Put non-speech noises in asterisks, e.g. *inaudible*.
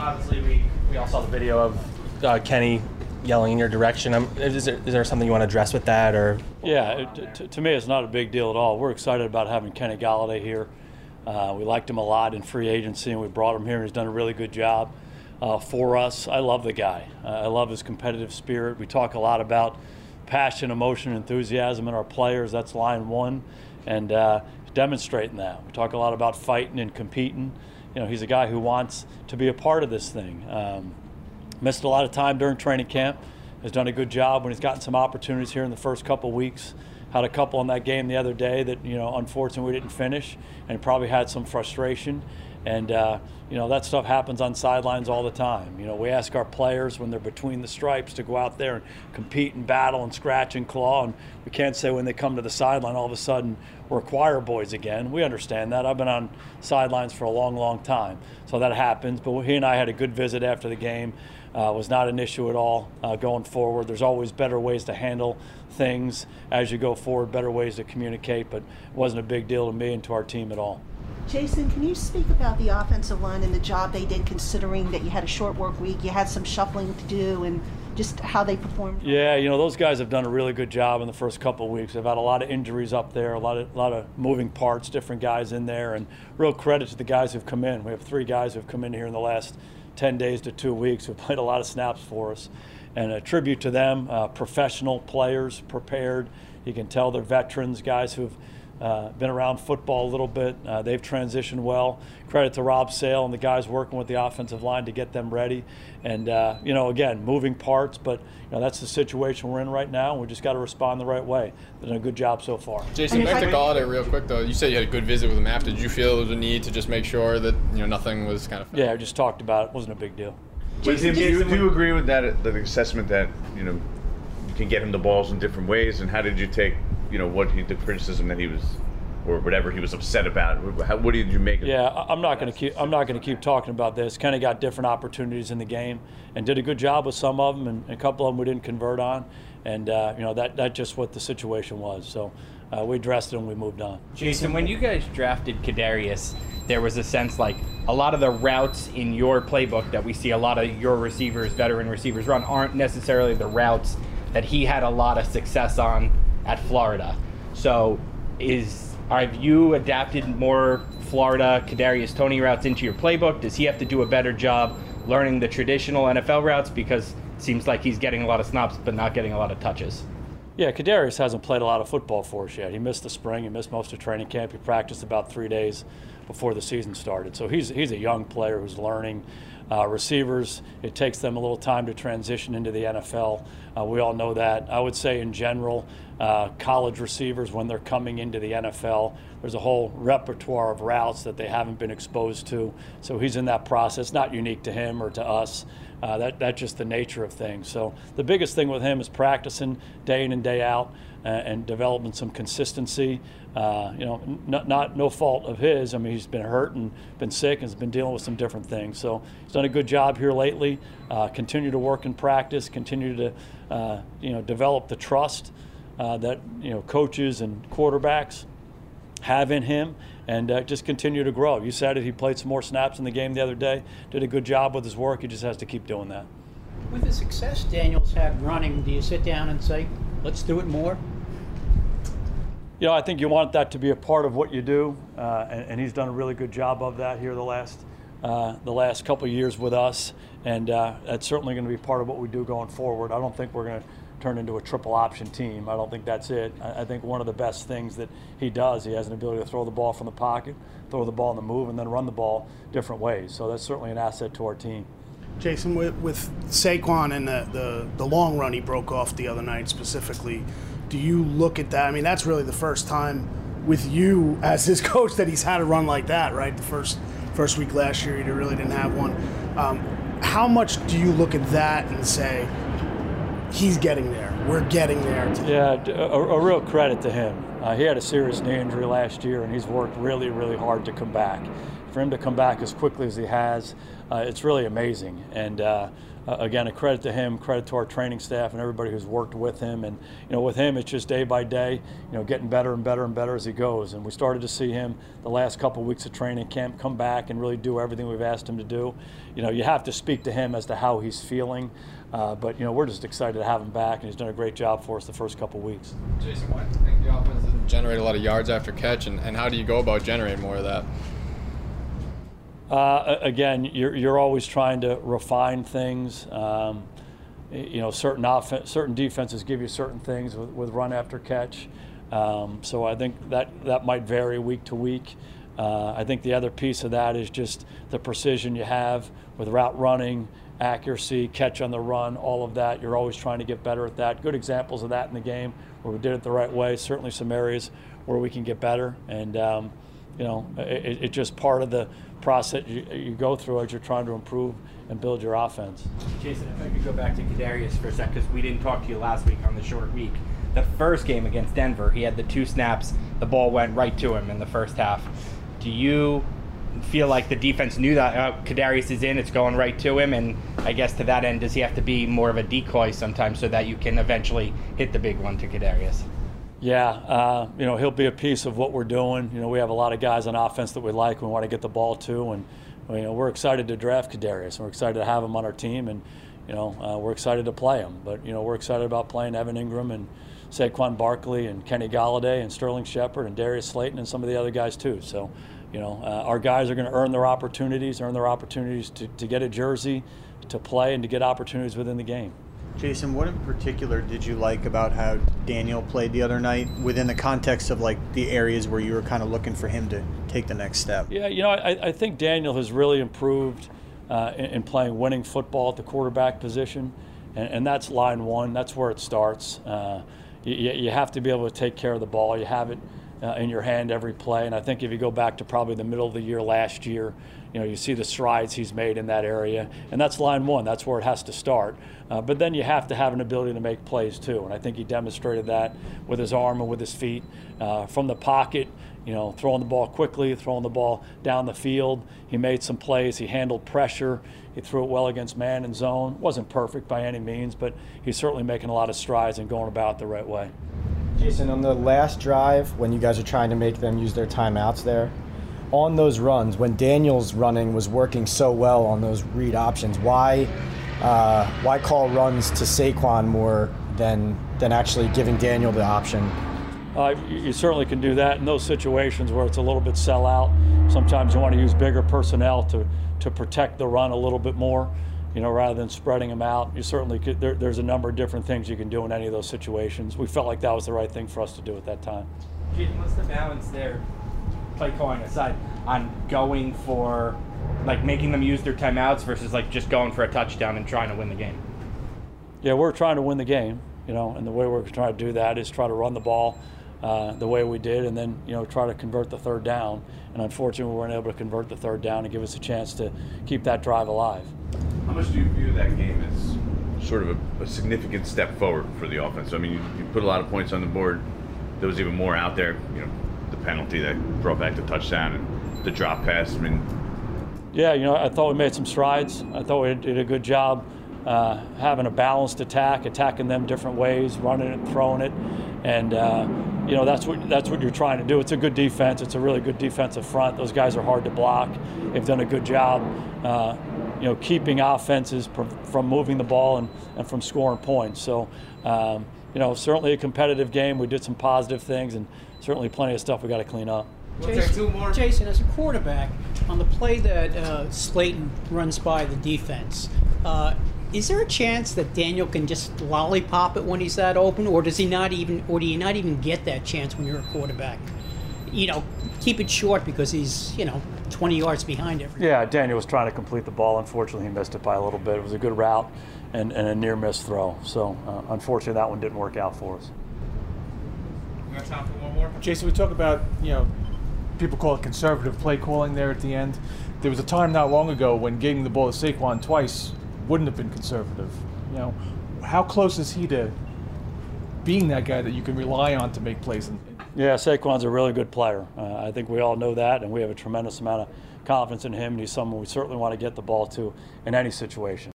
obviously, we, we all saw the video of uh, Kenny yelling in your direction. Um, is, there, is there something you want to address with that, or? Yeah, it, to, to me, it's not a big deal at all. We're excited about having Kenny Golladay here. Uh, we liked him a lot in free agency, and we brought him here, and he's done a really good job uh, for us. I love the guy. Uh, I love his competitive spirit. We talk a lot about passion, emotion, enthusiasm in our players. That's line one, and uh, demonstrating that. We talk a lot about fighting and competing. You know, he's a guy who wants to be a part of this thing. Um, missed a lot of time during training camp. Has done a good job when he's gotten some opportunities here in the first couple weeks. Had a couple in that game the other day that you know, unfortunately, we didn't finish, and probably had some frustration. And uh, you know that stuff happens on sidelines all the time. You know, we ask our players when they're between the stripes to go out there and compete and battle and scratch and claw, and we can't say when they come to the sideline all of a sudden we're choir boys again. We understand that. I've been on sidelines for a long, long time, so that happens. But he and I had a good visit after the game. Uh, was not an issue at all uh, going forward. There's always better ways to handle things as you go forward, better ways to communicate, but it wasn't a big deal to me and to our team at all. Jason, can you speak about the offensive line and the job they did, considering that you had a short work week, you had some shuffling to do, and just how they performed? Yeah, you know those guys have done a really good job in the first couple of weeks. They've had a lot of injuries up there, a lot of a lot of moving parts, different guys in there, and real credit to the guys who've come in. We have three guys who've come in here in the last 10 days to two weeks who've *laughs* played a lot of snaps for us, and a tribute to them. Uh, professional players, prepared. You can tell they're veterans, guys who've uh, been around football a little bit. Uh, they've transitioned well. Credit to Rob Sale and the guys working with the offensive line to get them ready. And uh, you know, again, moving parts, but you know that's the situation we're in right now. And we just got to respond the right way. They've done a good job so far. Jason, back to Golladay real quick though. You said you had a good visit with him after. Did you feel there was a need to just make sure that you know nothing was kind of? Yeah, I just talked about it. wasn't a big deal. Jason, do, you, do you agree with that the assessment that you know you can get him the balls in different ways? And how did you take you know what he, the criticism that he was or whatever he was upset about. How, what did you make? Yeah, I'm not going to keep. I'm not going to keep talking about this. Kenny got different opportunities in the game and did a good job with some of them, and a couple of them we didn't convert on, and uh, you know that that's just what the situation was. So uh, we addressed it and we moved on. Jason, when you guys drafted Kadarius, there was a sense like a lot of the routes in your playbook that we see a lot of your receivers, veteran receivers run, aren't necessarily the routes that he had a lot of success on at Florida. So is have you adapted more Florida Kadarius Toney routes into your playbook? Does he have to do a better job learning the traditional NFL routes because it seems like he's getting a lot of snaps but not getting a lot of touches? Yeah, Kadarius hasn't played a lot of football for us yet. He missed the spring. He missed most of training camp. He practiced about three days before the season started. So he's he's a young player who's learning. Uh, receivers, it takes them a little time to transition into the NFL. Uh, we all know that. I would say, in general, uh, college receivers, when they're coming into the NFL, there's a whole repertoire of routes that they haven't been exposed to. So he's in that process, not unique to him or to us. Uh, that, that's just the nature of things. So the biggest thing with him is practicing day in and day out uh, and developing some consistency. Uh, you know, not, not no fault of his. I mean, he's been hurt and been sick and has been dealing with some different things. So he's done a good job here lately. Uh, continue to work in practice. Continue to, uh, you know, develop the trust uh, that you know coaches and quarterbacks have in him, and uh, just continue to grow. You said it. He played some more snaps in the game the other day. Did a good job with his work. He just has to keep doing that. With the success Daniels had running, do you sit down and say, "Let's do it more"? you know, I think you want that to be a part of what you do, uh, and, and, he's done a really good job of that here the last uh, the last couple of years with us, and uh, that's certainly going to be part of what we do going forward. I don't think we're going to turn into a triple option team. I don't think that's it. I, think one of the best things that he does, he has an ability to throw the ball from the pocket, throw the ball in the move, and then run the ball different ways. So that's certainly an asset to our team. Jason, with, with Saquon and the, the, the long run he broke off the other night specifically, do you look at that? I mean, that's really the first time with you as his *laughs* coach that he's had a run like that, right? The first first week last year, he really didn't have one. Um, how much do you look at that and say he's getting there? We're getting there. Yeah, a, a, real credit to him. Uh, he had a serious knee injury last year, and he's worked really, really hard to come back. for him to come back as quickly as he has, uh, it's really amazing. And uh, again, a credit to him, credit to our training staff and everybody who's worked with him. And you know, with him, it's just day by day, you know, getting better and better and better as he goes. And we started to see him the last couple of weeks of training camp come back and really do everything we've asked him to do. You know, you have to speak to him as to how he's feeling. Uh, but you know, we're just excited to have him back, and he's done a great job for us the first couple weeks. Jason, why do you think the offense doesn't generate a lot of yards after catch, and, and how do you go about generating more of that? Uh, again, you're, you're always trying to refine things. Um, you know, certain offense, certain defenses give you certain things with, with run after catch. Um, so I think that that might vary week to week. Uh, I think the other piece of that is just the precision you have with route running, accuracy, catch on the run, all of that. You're always trying to get better at that. Good examples of that in the game where we did it the right way. Certainly some areas where we can get better. And, um, you know, it, it's just part of the process you, you, go through as you're trying to improve and build your offense. Jason, if I could go back to Kadarius for a sec, because we didn't talk to you last week on the short week. The first game against Denver, he had the two snaps. The ball went right to him in the first half. Do you feel like the defense knew that uh, Kadarius is in, it's going right to him, and I guess to that end, does he have to be more of a decoy sometimes so that you can eventually hit the big one to Kadarius? Yeah, uh, you know he'll be a piece of what we're doing. You know we have a lot of guys on offense that we like. We want to get the ball to, and you know we're excited to draft Kadarius. We're excited to have him on our team, and you know uh, we're excited to play him. But you know we're excited about playing Evan Engram and Saquon Barkley and Kenny Golladay and Sterling Shepard and Darius Slayton and some of the other guys too. So you know, uh, our guys are going to earn their opportunities, earn their opportunities to, to get a jersey, to play, and to get opportunities within the game. Jason, what in particular did you like about how Daniel played the other night within the context of like the areas where you were kind of looking for him to take the next step? Yeah, you know, I, I think Daniel has really improved uh, in, in, playing winning football at the quarterback position, and, and that's line one. That's where it starts. Uh, you, you have to be able to take care of the ball. You have it uh, in your hand every play. And I think if you go back to probably the middle of the year last year, you know, you see the strides he's made in that area. And that's line one. That's where it has to start. Uh, but then you have to have an ability to make plays too. And I think he demonstrated that with his arm and with his feet uh, from the pocket. You know, throwing the ball quickly, throwing the ball down the field. He made some plays. He handled pressure. He threw it well against man and zone. wasn't perfect by any means, but he's certainly making a lot of strides and going about it the right way. Jason, on the last drive, when you guys are trying to make them use their timeouts there, on those runs, when Daniel's running was working so well on those read options, why uh, why call runs to Saquon more than than actually giving Daniel the option? Uh, you certainly can do that in those situations where it's a little bit sell out. Sometimes you want to use bigger personnel to to protect the run a little bit more you know, rather than spreading them out. You certainly could, there, there's a number of different things you can do in any of those situations. We felt like that was the right thing for us to do at that time. Jaden, what's the balance there, play calling aside, on going for, like, making them use their timeouts versus, like, just going for a touchdown and trying to win the game? Yeah, we're trying to win the game, you know, and the way we're trying to do that is try to run the ball uh, the way we did, and then you know try to convert the third down. And unfortunately, we weren't able to convert the third down and give us a chance to keep that drive alive. How much do you view that game as sort of a, a significant step forward for the offense? I mean, you, you, put a lot of points on the board. There was even more out there. You know, the penalty that brought back the touchdown and the drop pass. I mean, yeah, you know, I thought we made some strides. I thought we did a good job uh, having a balanced attack, attacking them different ways, running it, throwing it, and uh, you know that's what that's what you're trying to do. It's a good defense. It's a really good defensive front. Those guys are hard to block. They've done a good job. Uh, you know, keeping offenses from moving the ball and, and from scoring points. So, um, you know, certainly a competitive game. We did some positive things and certainly plenty of stuff we got to clean up. Jason, Jason, as a quarterback, on the play that uh, Slayton runs by the defense, uh, is there a chance that Daniel can just lollipop it when he's that open, or does he not even, or do you not even get that chance when you're a quarterback? You know, keep it short because he's, you know, 20 yards behind everyone. Yeah, Daniel was trying to complete the ball. Unfortunately, he missed it by a little bit. It was a good route and, and a near miss throw. So, uh, unfortunately, that one didn't work out for us. We got time for one more. Jason, we talk about, you know, people call it conservative play calling there at the end. There was a time not long ago when getting the ball to Saquon twice wouldn't have been conservative. You know, how close is he to being that guy that you can rely on to make plays? Yeah, Saquon's a really good player. Uh, I think we all know that, and we have a tremendous amount of confidence in him, and he's someone we certainly want to get the ball to in any situation.